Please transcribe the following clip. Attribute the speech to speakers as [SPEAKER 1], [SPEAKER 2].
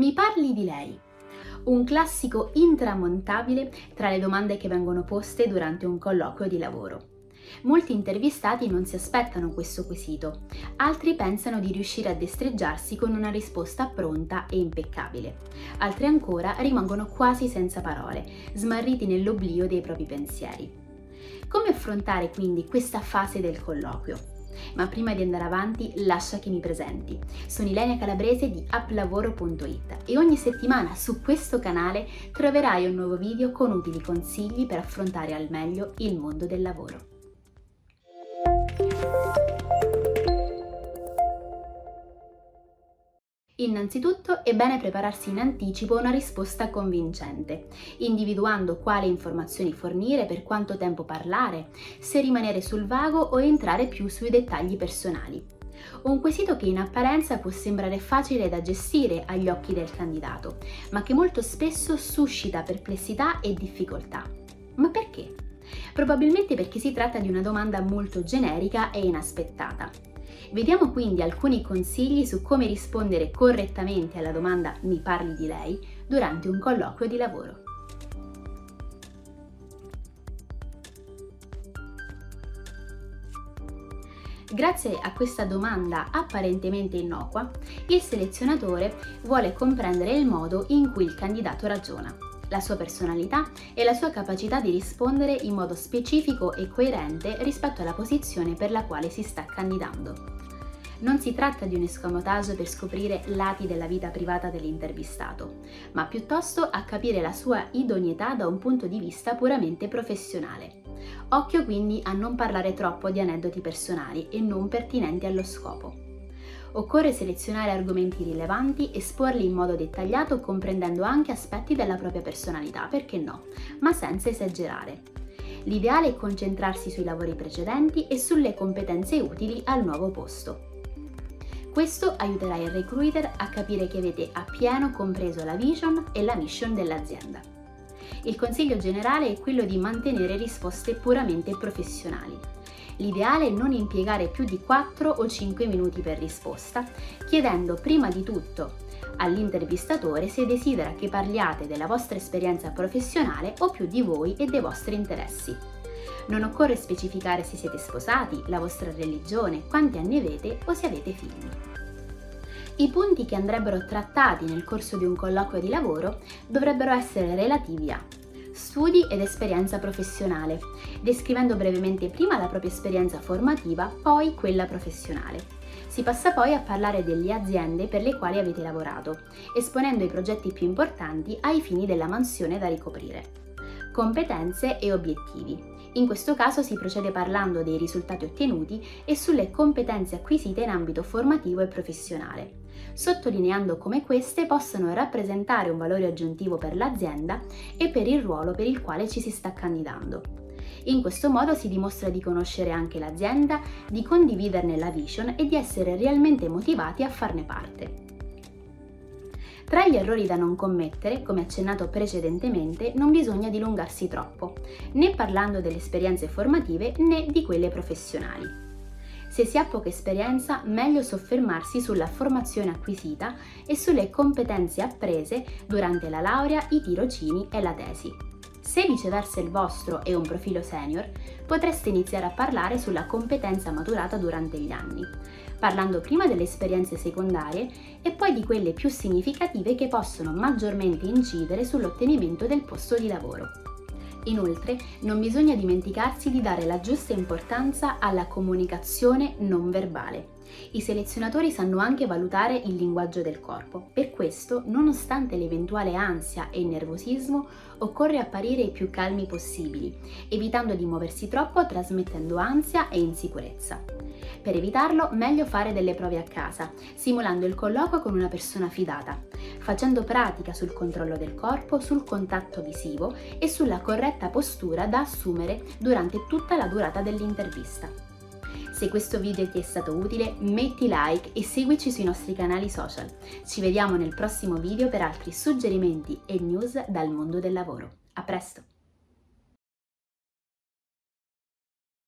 [SPEAKER 1] Mi parli di lei. Un classico intramontabile tra le domande che vengono poste durante un colloquio di lavoro. Molti intervistati non si aspettano questo quesito, altri pensano di riuscire a destreggiarsi con una risposta pronta e impeccabile. Altri ancora rimangono quasi senza parole, smarriti nell'oblio dei propri pensieri. Come affrontare quindi questa fase del colloquio? Ma prima di andare avanti, lascia che mi presenti. Sono Ilenia Calabrese di applavoro.it e ogni settimana su questo canale troverai un nuovo video con utili consigli per affrontare al meglio il mondo del lavoro. Innanzitutto è bene prepararsi in anticipo una risposta convincente, individuando quale informazioni fornire, per quanto tempo parlare, se rimanere sul vago o entrare più sui dettagli personali. Un quesito che in apparenza può sembrare facile da gestire agli occhi del candidato, ma che molto spesso suscita perplessità e difficoltà. Ma perché? Probabilmente perché si tratta di una domanda molto generica e inaspettata Vediamo quindi alcuni consigli su come rispondere correttamente alla domanda mi parli di lei durante un colloquio di lavoro. Grazie a questa domanda apparentemente innocua, il selezionatore vuole comprendere il modo in cui il candidato ragiona, la sua personalità e la sua capacità di rispondere in modo specifico e coerente rispetto alla posizione per la quale si sta candidando. Non si tratta di un escamotage per scoprire lati della vita privata dell'intervistato, ma piuttosto a capire la sua idoneità da un punto di vista puramente professionale. Occhio quindi a non parlare troppo di aneddoti personali e non pertinenti allo scopo. Occorre selezionare argomenti rilevanti, esporli in modo dettagliato comprendendo anche aspetti della propria personalità, perché no, ma senza esagerare. L'ideale è concentrarsi sui lavori precedenti e sulle competenze utili al nuovo posto. Questo aiuterà il recruiter a capire che avete appieno compreso la vision e la mission dell'azienda. Il consiglio generale è quello di mantenere risposte puramente professionali. L'ideale è non impiegare più di 4 o 5 minuti per risposta, chiedendo prima di tutto all'intervistatore se desidera che parliate della vostra esperienza professionale o più di voi e dei vostri interessi. Non occorre specificare se siete sposati, la vostra religione, quanti anni avete o se avete figli. I punti che andrebbero trattati nel corso di un colloquio di lavoro dovrebbero essere relativi a studi ed esperienza professionale, descrivendo brevemente prima la propria esperienza formativa, poi quella professionale. Si passa poi a parlare delle aziende per le quali avete lavorato, esponendo i progetti più importanti ai fini della mansione da ricoprire. Competenze e obiettivi. In questo caso si procede parlando dei risultati ottenuti e sulle competenze acquisite in ambito formativo e professionale, sottolineando come queste possano rappresentare un valore aggiuntivo per l'azienda e per il ruolo per il quale ci si sta candidando. In questo modo si dimostra di conoscere anche l'azienda, di condividerne la vision e di essere realmente motivati a farne parte. Tra gli errori da non commettere, come accennato precedentemente, non bisogna dilungarsi troppo, né parlando delle esperienze formative né di quelle professionali. Se si ha poca esperienza, meglio soffermarsi sulla formazione acquisita e sulle competenze apprese durante la laurea, i tirocini e la tesi. Se viceversa il vostro è un profilo senior, potreste iniziare a parlare sulla competenza maturata durante gli anni, parlando prima delle esperienze secondarie e poi di quelle più significative che possono maggiormente incidere sull'ottenimento del posto di lavoro. Inoltre, non bisogna dimenticarsi di dare la giusta importanza alla comunicazione non verbale. I selezionatori sanno anche valutare il linguaggio del corpo. Per questo, nonostante l'eventuale ansia e il nervosismo, occorre apparire i più calmi possibili, evitando di muoversi troppo trasmettendo ansia e insicurezza. Per evitarlo, meglio fare delle prove a casa, simulando il colloquio con una persona fidata, facendo pratica sul controllo del corpo, sul contatto visivo e sulla corretta postura da assumere durante tutta la durata dell'intervista. Se questo video ti è stato utile metti like e seguici sui nostri canali social. Ci vediamo nel prossimo video per altri suggerimenti e news dal mondo del lavoro. A presto!